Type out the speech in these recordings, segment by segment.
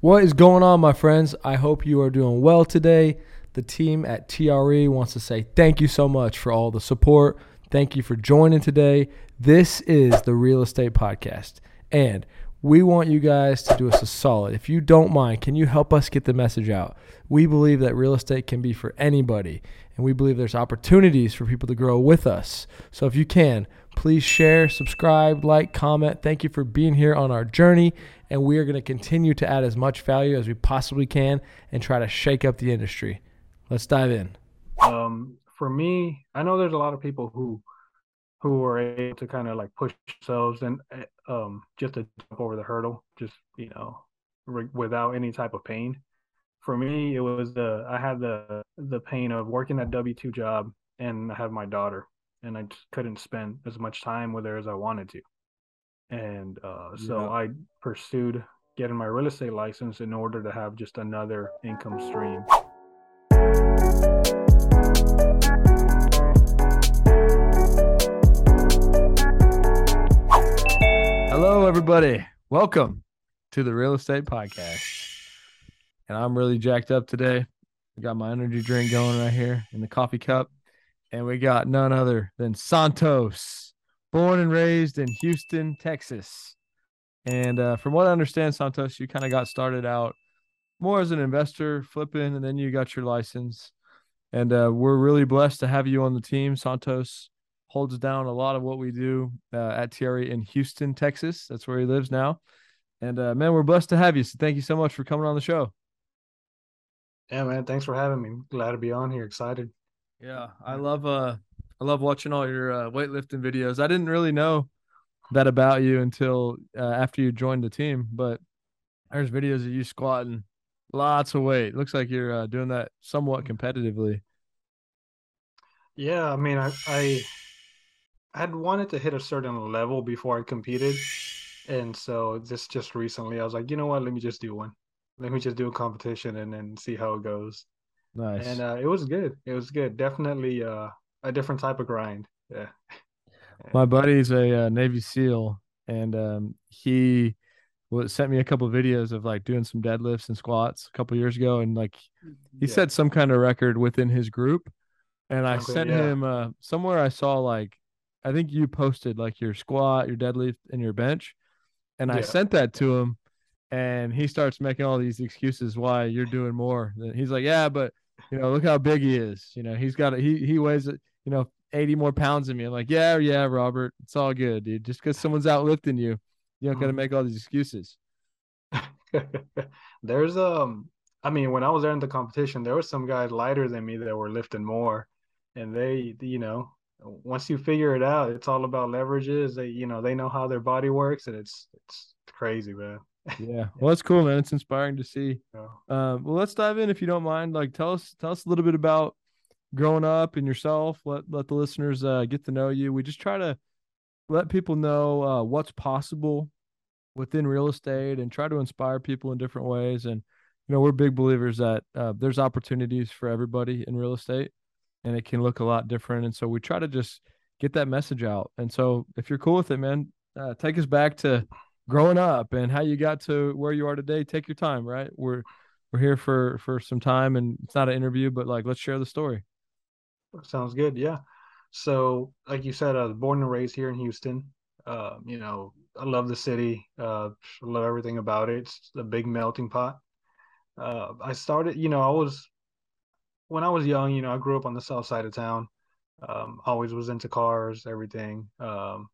What is going on, my friends? I hope you are doing well today. The team at TRE wants to say thank you so much for all the support. Thank you for joining today. This is the Real Estate Podcast, and we want you guys to do us a solid. If you don't mind, can you help us get the message out? We believe that real estate can be for anybody, and we believe there's opportunities for people to grow with us. So if you can, please share, subscribe, like, comment. Thank you for being here on our journey, and we are going to continue to add as much value as we possibly can and try to shake up the industry. Let's dive in. Um, for me, I know there's a lot of people who who are able to kind of like push themselves and eh, um just to jump over the hurdle, just you know, re- without any type of pain. For me, it was the I had the the pain of working that W two job and I have my daughter, and I just couldn't spend as much time with her as I wanted to, and uh, so Yeah. I pursued getting my real estate license in order to have just another income stream. Hello, everybody. Welcome to the Real Estate Podcast. And I'm really jacked up today. I got my energy drink going right here in the coffee cup. And we got none other than Santos, born and raised in Houston, Texas. And uh, from what I understand, Santos, you kind of got started out more as an investor, flipping, and then you got your license. And uh, we're really blessed to have you on the team. Santos holds down a lot of what we do uh, at TRE in Houston, Texas. That's where he lives now. And uh, man, we're blessed to have you. So thank you so much for coming on the show. Yeah, man. Thanks for having me. Glad to be on here. Excited. Yeah, I love uh I love watching all your uh, weightlifting videos. I didn't really know that about you until uh, after you joined the team, but there's videos of you squatting lots of weight. Looks like you're uh, doing that somewhat competitively. Yeah, I mean, I, I had wanted to hit a certain level before I competed, and so this just recently, I was like, you know what? Let me just do one. Let me just do a competition and then see how it goes. Nice. And uh, it was good. It was good. Definitely uh, a different type of grind. Yeah. My buddy's a uh, Navy SEAL, and um, he wa- sent me a couple videos of like doing some deadlifts and squats a couple years ago, and like he Yeah. set some kind of record within his group. And I Okay, sent yeah. him uh, somewhere. I saw like I think you posted like your squat, your deadlift, and your bench, and I sent that to him, and he starts making all these excuses why you're doing more. He's like, yeah, but you know, look how big he is. You know, he's got a, he he weighs you know 80 more pounds than me. I'm like, yeah, yeah, Robert, it's all good, dude. Just because someone's out lifting you, you don't got to make all these excuses. There's um I mean when I was there in the competition there were some guys lighter than me that were lifting more and they you know once you figure it out it's all about leverages they you know they know how their body works and it's it's crazy man Yeah, well, that's cool, man. It's inspiring to see. know? Um, well, let's dive in if you don't mind. Like, tell us, tell us a little bit about growing up and yourself. Let let the listeners uh, get to know you. We just try to let people know uh, what's possible within real estate and try to inspire people in different ways. And you know, we're big believers that uh, there's opportunities for everybody in real estate, and it can look a lot different. And so we try to just get that message out. And so, if you're cool with it, man, uh, take us back to growing up and how you got to where you are today. Take your time, right? We're we're here for for some time, and it's not an interview, but like let's share the story. Sounds good. Yeah. So, like you said, I was born and raised here in Houston. Uh, you know, I love the city. Uh, I love everything about it. It's a big melting pot. Uh, I started, you know, I was when I was young. You know, I grew up on the south side of town. Um, always was into cars, everything. Um,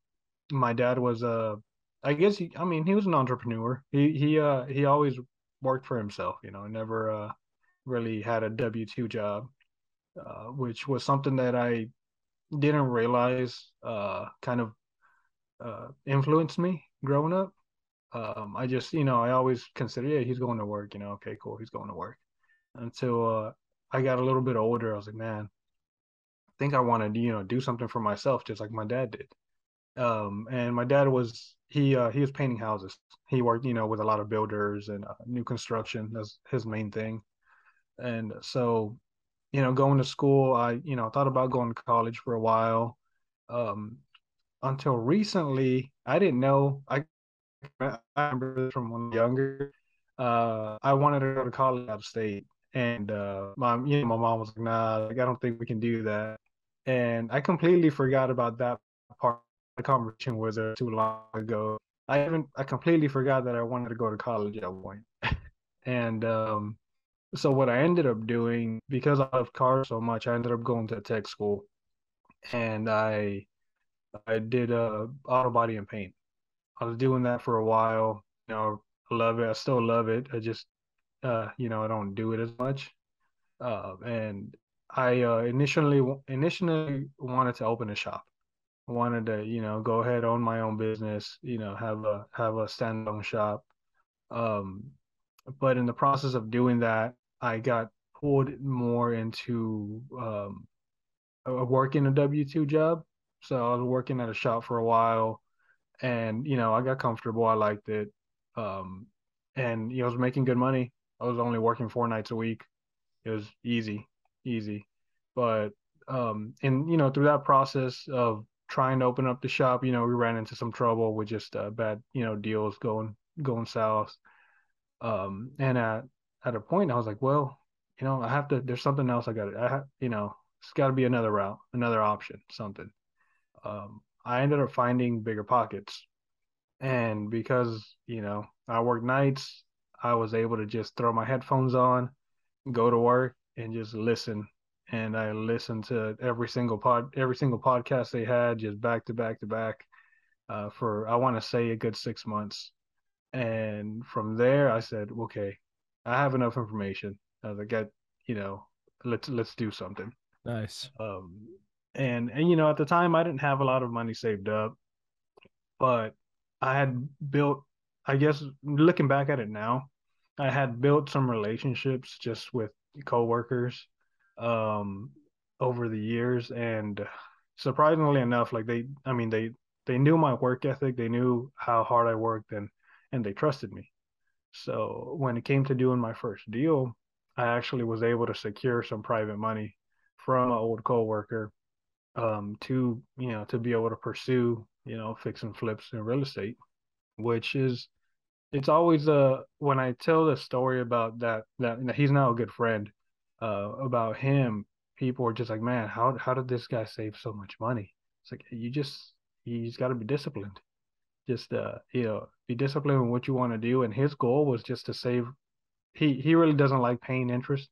my dad was a, I guess he, I mean, he was an entrepreneur. He he uh he always worked for himself. You know, never uh really had a W two job uh, which was something that I didn't realize uh, kind of uh, influenced me growing up. Um, I just, you know, I always consider, yeah, he's going to work, you know, okay, cool, he's going to work. Until uh, I got a little bit older, I was like, man, I think I want to, you know, do something for myself, just like my dad did. Um, and my dad was he uh, he was painting houses. He worked, you know, with a lot of builders and uh, new construction. That's his main thing. And so you know, going to school, I, you know, thought about going to college for a while. Um, until recently, I didn't know. I, I remember from when I was younger. uh, I wanted to go to college out of state, and uh, my you know my mom was like, "Nah, like I don't think we can do that," and I completely forgot about that part the conversation was there too long ago. I even I completely forgot that I wanted to go to college at one point, and um, so what I ended up doing because I love cars so much, I ended up going to tech school, and I I did uh auto body and paint. I was doing that for a while. You know, I love it. I still love it. I just uh you know I don't do it as much. Uh, and I uh, initially initially wanted to open a shop. Wanted to you know go ahead own my own business. You know have a have a standalone shop. Um, but in the process of doing that, I got pulled more into um, working a W two job. So I was working at a shop for a while, and you know I got comfortable. I liked it, um, and you know I was making good money. I was only working four nights a week. It was easy, easy. But um, and you know through that process of trying to open up the shop, you know we ran into some trouble with just uh, bad you know deals going going south. Um, and at at a point I was like, well, you know I have to. There's something else I got. to I have, you know it's got to be another route, another option, something. Um, I ended up finding BiggerPockets, and because you know I work nights, I was able to just throw my headphones on, go to work, and just listen. And I listened to every single pod, every single podcast they had, just back to back to back, uh, for I want to say a good six months. And from there, I said, okay, I have enough information. I was like, you know, let's let's do something. Nice. Um, and and you know, at the time, I didn't have a lot of money saved up, but I had built. I guess looking back at it now, I had built some relationships just with coworkers um, over the years, and surprisingly enough, like they, I mean, they they knew my work ethic, they knew how hard I worked, and and they trusted me. So when it came to doing my first deal, I actually was able to secure some private money from an old coworker um, to you know to be able to pursue you know fix and flips in real estate, which is it's always a when I tell the story about that that he's now a good friend uh, about him, people are just like, man, how how did this guy save so much money? It's like you just he's got to be disciplined. Just uh you know be disciplined in what you want to do, and his goal was just to save. He he really doesn't like paying interest.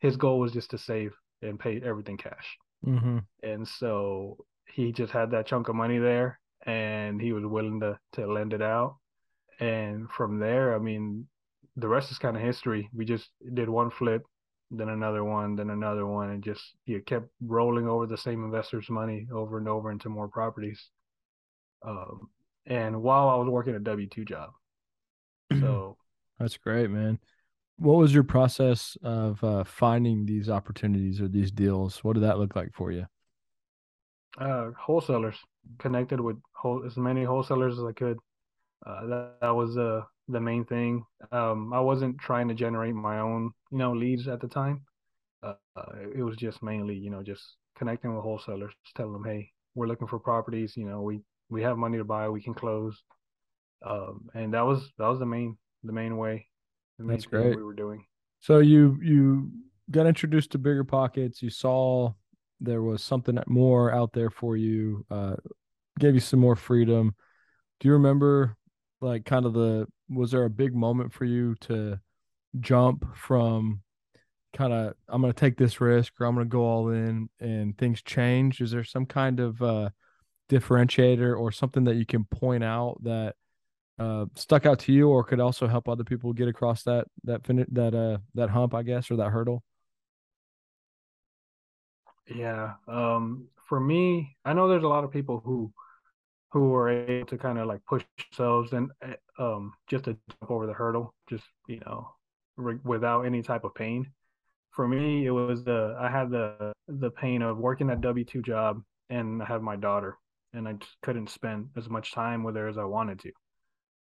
His goal was just to save and pay everything cash. Mm-hmm. And so he just had that chunk of money there and he was willing to, to lend it out. And from there, I mean, the rest is kind of history. We just did one flip, then another one, then another one, and just you kept rolling over the same investors' money over and over into more properties. Um, and while I was working a W two job, so that's great, man what was your process of uh, finding these opportunities or these deals? What did that look like for you? Uh, wholesalers connected with whole, as many wholesalers as I could. Uh, that, that was uh, the main thing. Um, I wasn't trying to generate my own, you know, leads at the time. Uh, it was just mainly, you know, just connecting with wholesalers, telling them, hey, we're looking for properties. You know, we we have money to buy, we can close. Um, and that was that was the main the main way that's great. We were doing. So you you got introduced to BiggerPockets. You saw there was something more out there for you. Uh, gave you some more freedom. Do you remember, like, kind of the was there a big moment for you to jump from kind of I'm going to take this risk or I'm going to go all in and things change? Is there some kind of uh, differentiator or something that you can point out that uh, stuck out to you, or could also help other people get across that that fin- that uh that hump, I guess, or that hurdle? Yeah. Um, for me, I know there's a lot of people who who are able to kind of like push themselves and eh, um just to jump over the hurdle, just you know, re- without any type of pain. For me, it was the I had the the pain of working that W two job, and I have my daughter, and I just couldn't spend as much time with her as I wanted to.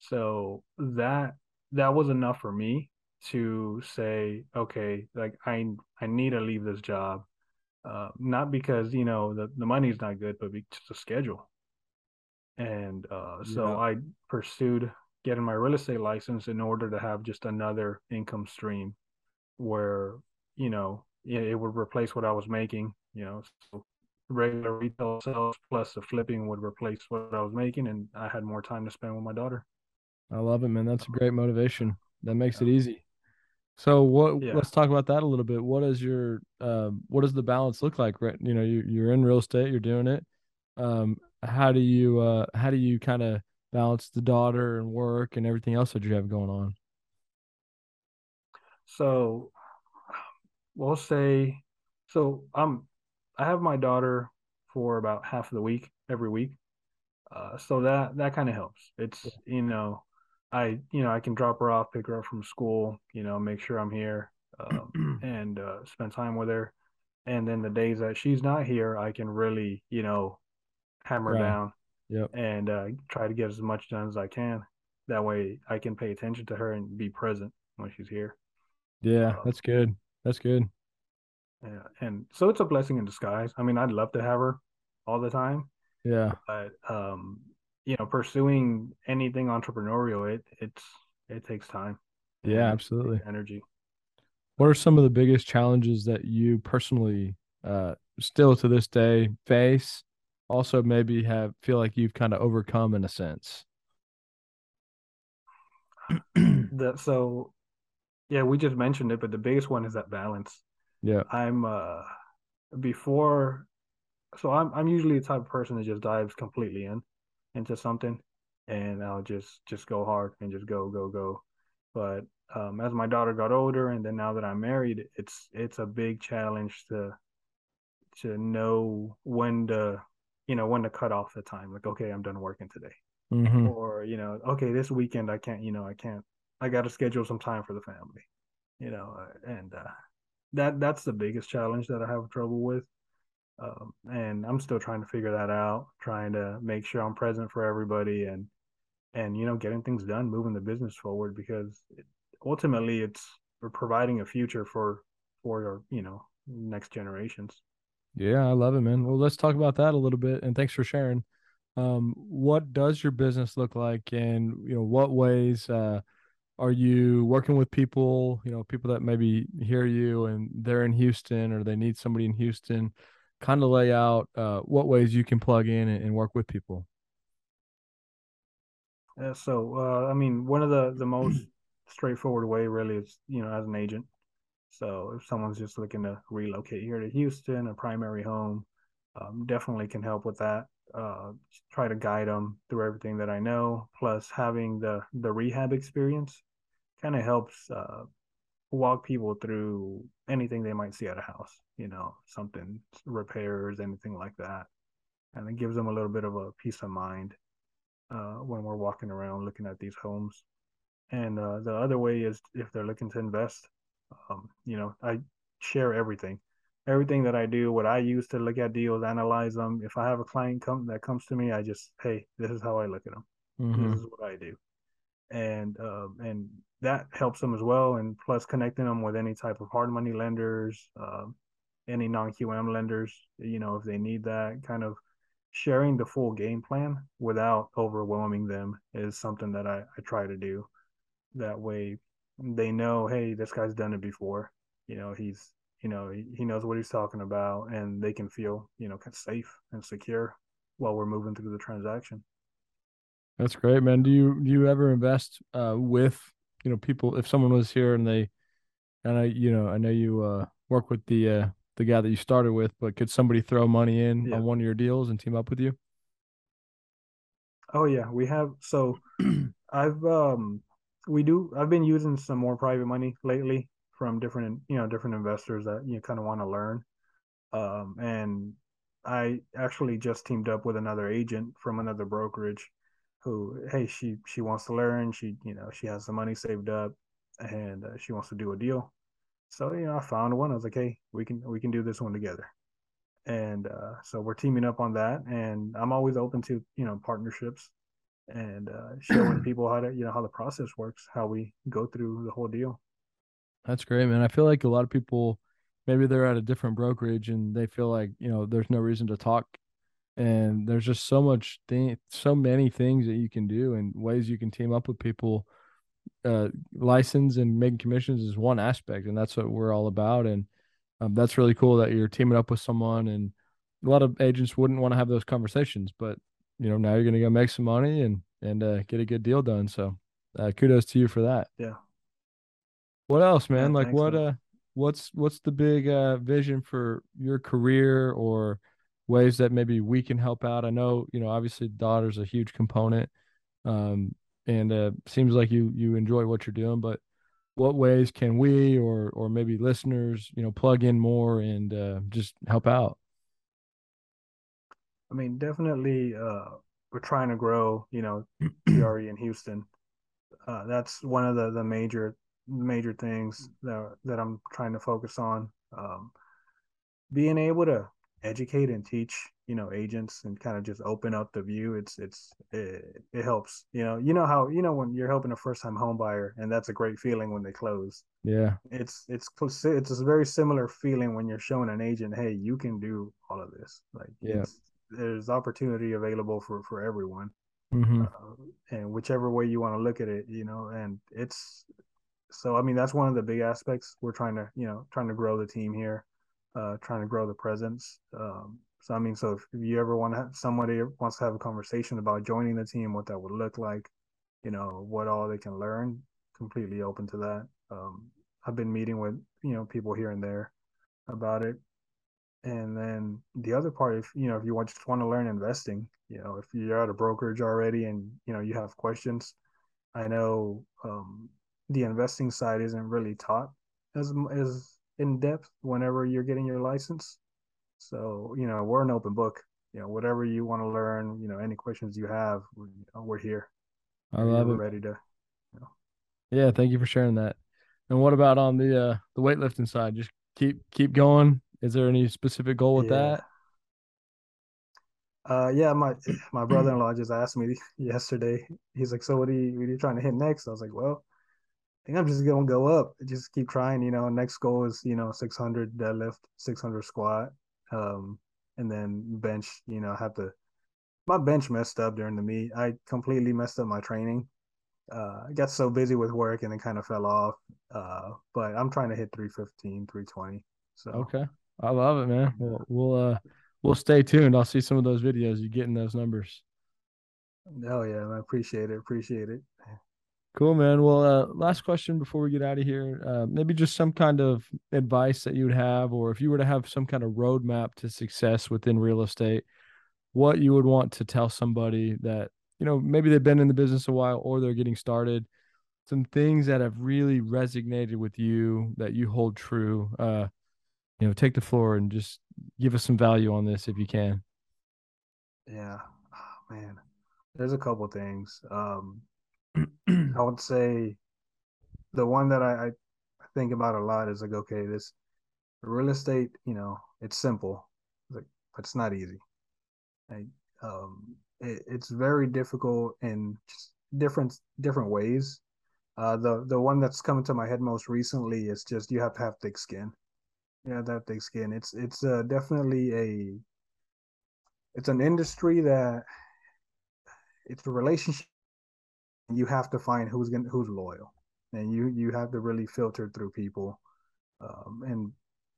So that that was enough for me to say, okay, like I I need to leave this job, uh, not because you know the the money's not good, but because the schedule. And uh, so yeah. I pursued getting my real estate license in order to have just another income stream where you know it would replace what I was making. You know, so regular retail sales plus the flipping would replace what I was making, and I had more time to spend with my daughter. I love it, man. That's a great motivation. That makes yeah. it easy. So what? Yeah. Let's talk about that a little bit. What is your uh, what does the balance look like? Right, you know, you, you're in real estate, you're doing it. Um, how do you uh, how do you kind of balance the daughter and work and everything else that you have going on? So, we'll say, so I'm I have my daughter for about half of the week every week, uh, so that that kind of helps. It's you know I, you know, I can drop her off, pick her up from school, you know, make sure I'm here, um, and uh, spend time with her. And then the days that she's not here, I can really, you know, hammer right. down yep. and uh, try to get as much done as I can. That way, I can pay attention to her and be present when she's here. Yeah, um, that's good. That's good. Yeah, and so it's a blessing in disguise. I mean, I'd love to have her all the time. Yeah, but um, you know pursuing anything entrepreneurial it it's it takes time yeah absolutely energy what are some of the biggest challenges that you personally uh still to this day face also maybe have feel like you've kind of overcome in a sense. That so yeah we just mentioned it but the biggest one is that balance. Yeah. I'm uh before so i'm i'm usually the type of person that just dives completely in into something and I'll just just go hard and just go go go. But um, as my daughter got older, and then now that I'm married, it's it's a big challenge to to know when to you know when to cut off the time. Like okay, I'm done working today, mm-hmm. or you know okay this weekend I can't you know I can't I got to schedule some time for the family, you know, and uh, that that's the biggest challenge that I have trouble with. Um, and I'm still trying to figure that out, trying to make sure I'm present for everybody and and you know getting things done, moving the business forward because it, ultimately it's we're providing a future for for your you know next generations. Yeah, I love it, man. Well, let's talk about that a little bit, and thanks for sharing. Um, what does your business look like, and you know what ways uh, are you working with people? You know, people that maybe hear you and they're in Houston or they need somebody in Houston kind of lay out uh, what ways you can plug in and, and work with people. Uh, so, I mean, one of the the most straightforward way really is you know as an agent. So if someone's just looking to relocate here to Houston, a primary home, um, definitely can help with that. Uh, try to guide them through everything that I know. Plus, having the the rehab experience kind of helps uh, walk people through anything they might see at a house, you know, something repairs, anything like that. And it gives them a little bit of a peace of mind uh, when we're walking around looking at these homes. And uh, the other way is if they're looking to invest, um, you know, I share everything. Everything that I do, what I use to look at deals, analyze them. If I have a client come that comes to me, I just, hey, this is how I look at them. Mm-hmm. This is what I do and uh, and that helps them as well. And plus connecting them with any type of hard money lenders, uh, any non QM lenders, you know, if they need that kind of sharing the full game plan without overwhelming them is something that I, I try to do. That way they know, hey, this guy's done it before. You know, he's you know, he, he knows what he's talking about and they can feel, you know, safe and secure while we're moving through the transaction. That's great, man. Do you do you ever invest uh, with you know people? If someone was here and they, and I you know I know you uh, work with the uh, the guy that you started with, but could somebody throw money in yeah. on one of your deals and team up with you? Oh yeah, we have. So I've um we do. I've been using some more private money lately from different you know different investors that you kind of want to learn. Um, and I actually just teamed up with another agent from another brokerage who hey she she wants to learn. She you know she has the money saved up and uh, she wants to do a deal. So you know i found one. I was like hey we can we can do this one together. And uh, so we're teaming up on that. And i'm always open to you know partnerships and uh, showing people how to you know how the process works how we go through the whole deal. That's great man. I feel like a lot of people maybe they're at a different brokerage and they feel like you know there's no reason to talk. And there's just so much thing so many things that you can do and ways you can team up with people. Uh license and making commissions is one aspect and that's what we're all about. And um, that's really cool that you're teaming up with someone and a lot of agents wouldn't want to have those conversations but you know now you're going to go make some money and and uh, get a good deal done so uh, kudos to you for that Yeah. what else Yeah. man like Thanks, what man. uh what's what's the big uh vision for your career or ways that maybe we can help out i know you know obviously daughter's a huge component um and uh seems like you you enjoy what you're doing but what ways can we or or maybe listeners you know plug in more and uh just help out I mean, definitely, uh, we're trying to grow, you know, TRE in Houston. Uh, that's one of the the major major things that that I'm trying to focus on. Um, being able to educate and teach, you know, agents and kind of just open up the view. It's it's it, it helps. You know, you know how you know when you're helping a first time home buyer, and that's a great feeling when they close. yeah It's it's close. It's a very similar feeling when you're showing an agent, hey, you can do all of this. Like yeah it's there's opportunity available for for everyone mm-hmm. uh, and whichever way you want to look at it you know and it's so i mean that's one of the big aspects we're trying to you know trying to grow the team here uh trying to grow the presence um so i mean so if, if you ever want to have somebody wants to have a conversation about joining the team what that would look like you know what all they can learn completely open to that um i've been meeting with you know people here and there about it and then the other part, if you know, if you want, just want to learn investing, you know, if you're at a brokerage already and you know you have questions, I know um, the investing side isn't really taught as as in depth whenever you're getting your license. So you know, we're an open book. You know, whatever you want to learn, you know, any questions you have, we're, you know, we're here. i love We're it ready to. You know. yeah thank you for sharing that and what about on the uh the weightlifting side just keep keep going is there any specific goal with Yeah. that Uh, yeah, my my brother-in-law just asked me yesterday. He's like, "So what are you what are you trying to hit next?" I was like, "Well, I think I'm just gonna go up. Just keep trying. You know, next goal is you know 600 deadlift, 600 squat, um, and then bench. You know, have to. My bench messed up during the meet. I completely messed up my training. Uh, I got so busy with work and then kind of fell off. Uh, but I'm trying to hit 315, 320. So okay i love it man we'll we'll uh we'll stay tuned i'll see some of those videos you getting those numbers oh yeah, I appreciate it. Appreciate it. Cool, man. Well, uh, last question before we get out of here. Uh, maybe just some kind of advice that you would have, or if you were to have some kind of roadmap to success within real estate, what you would want to tell somebody that, you know, maybe they've been in the business a while or they're getting started, some things that have really resonated with you that you hold true. Uh, you know, take the floor and just give us some value on this if you can. Yeah, oh, man. There's a couple things. Um, I would say the one that I, I think about a lot is like, okay, this real estate, you know, it's simple, like, but it's not easy. Like, um, it, it's very difficult in just different different ways. Uh, the the one that's coming to my head most recently is just you have to have thick skin. You that thick skin. It's it's uh, definitely a it's an industry that it's a relationship. You have to find who's gonna who's loyal, and you you have to really filter through people um, and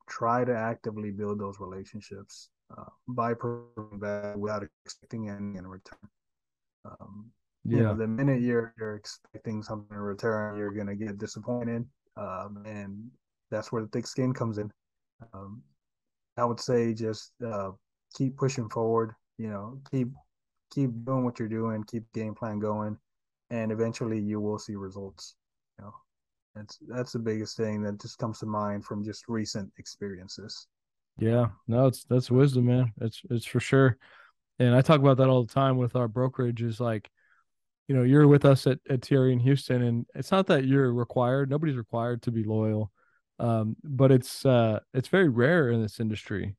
try to actively build those relationships uh, by providing value without expecting anything in return. Um, you know, Yeah. the minute you're you're expecting something in return, you're gonna get disappointed, um, and that's where the thick skin comes in. Um, I would say just uh, keep pushing forward. You know, keep keep doing what you're doing, keep game plan going, and eventually you will see results. You know, that's that's the biggest thing that just comes to mind from just recent experiences. Yeah. No, it's that's wisdom, man. It's it's for sure. And I talk about that all the time with our brokerage is like, you know, you're with us at, at TRE in Houston, and it's not that you're required, nobody's required to be loyal. Um, but it's uh it's very rare in this industry.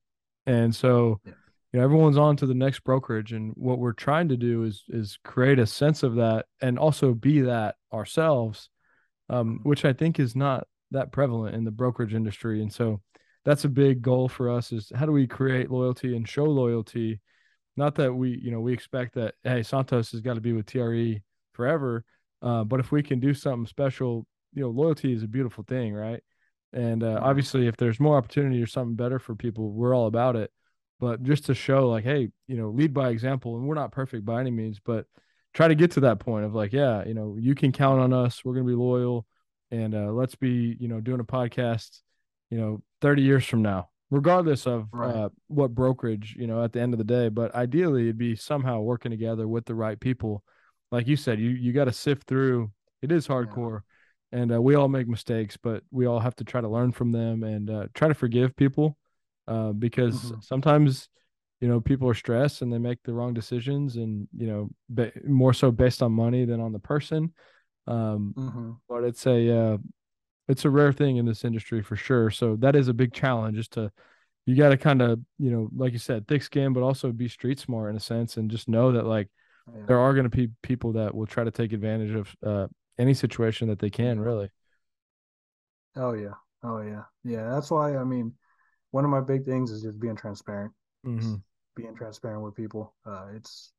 And so, Yeah. you know, everyone's on to the next brokerage. And what we're trying to do is is create a sense of that and also be that ourselves, um, Mhm. which I think is not that prevalent in the brokerage industry. And so that's a big goal for us is how do we create loyalty and show loyalty not that we, you know, we expect that hey, Santos has got to be with TRE forever. Uh, but if we can do something special, you know, loyalty is a beautiful thing, right? And uh, obviously, if there's more opportunity or something better for people, we're all about it. But just to show, like, hey, you know, lead by example, and we're not perfect by any means, but try to get to that point of like, yeah, you know, you can count on us. We're gonna be loyal, and uh, let's be, you know, doing a podcast, you know, 30 years from now, regardless of Right. uh, what brokerage, you know, at the end of the day. But ideally, it'd be somehow working together with the right people. Like you said, you you got to sift through. It is hardcore, and uh, we all make mistakes, but we all have to try to learn from them and uh, try to forgive people, uh, because Mhm. sometimes, you know, people are stressed and they make the wrong decisions, and you know, ba- more so based on money than on the person. Um, hmm but it's a uh, it's a rare thing in this industry for sure. So that is a big challenge. Is to you got to kind of you know, like you said, thick skin, but also be street smart in a sense, and just know that like Yeah. there are going to be people that will try to take advantage of uh, any situation that they can. Really. Oh yeah. Oh yeah. Yeah. That's why I mean, one of my big things is just being transparent. Mm-hmm. Being transparent with people. Uh, it's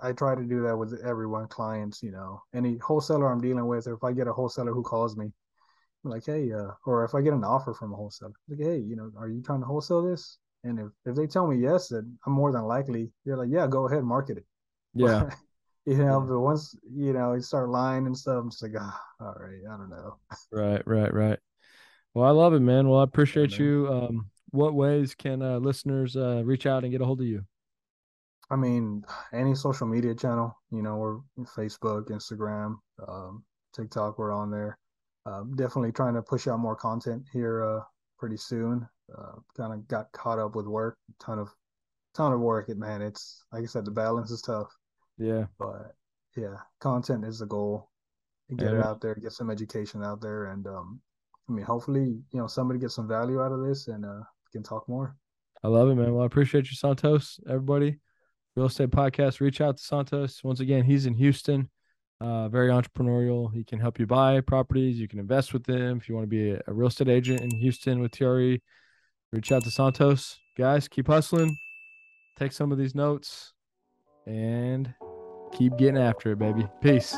I try to do that with everyone, clients, you know, any wholesaler I'm dealing with, or if I get a wholesaler who calls me, I'm like, hey, uh, or if I get an offer from a wholesaler, like, hey, you know, are you trying to wholesale this? And if, if they tell me yes, then I'm more than likely, they're like, yeah, go ahead, market it. Yeah. you know, Yeah. but once, you know, you start lying and stuff, I'm just like, ah, all right, I don't know. Right. Right. Right. Well, I love it, man. Well, I appreciate man. you. Um, what ways can uh, listeners uh, reach out and get a hold of you? I mean, any social media channel, you know, we're Facebook, Instagram, um, TikTok, we're on there. Uh, definitely trying to push out more content here uh, pretty soon. Uh, kind of got caught up with work, ton of ton of work. It man, it's like I said, the balance is tough, Yeah. but yeah, content is the goal. Get it out there, get some education out there, and um, I mean, hopefully, you know, somebody gets some value out of this and uh, can talk more. I love it, man. Well, I appreciate you, Santos. Everybody, real estate podcast. Reach out to Santos. Once again, he's in Houston. Uh, very entrepreneurial. He can help you buy properties. You can invest with him if you want to be a, a real estate agent in Houston with TRE. Reach out to Santos, guys. Keep hustling. Take some of these notes and keep getting after it, baby. Peace.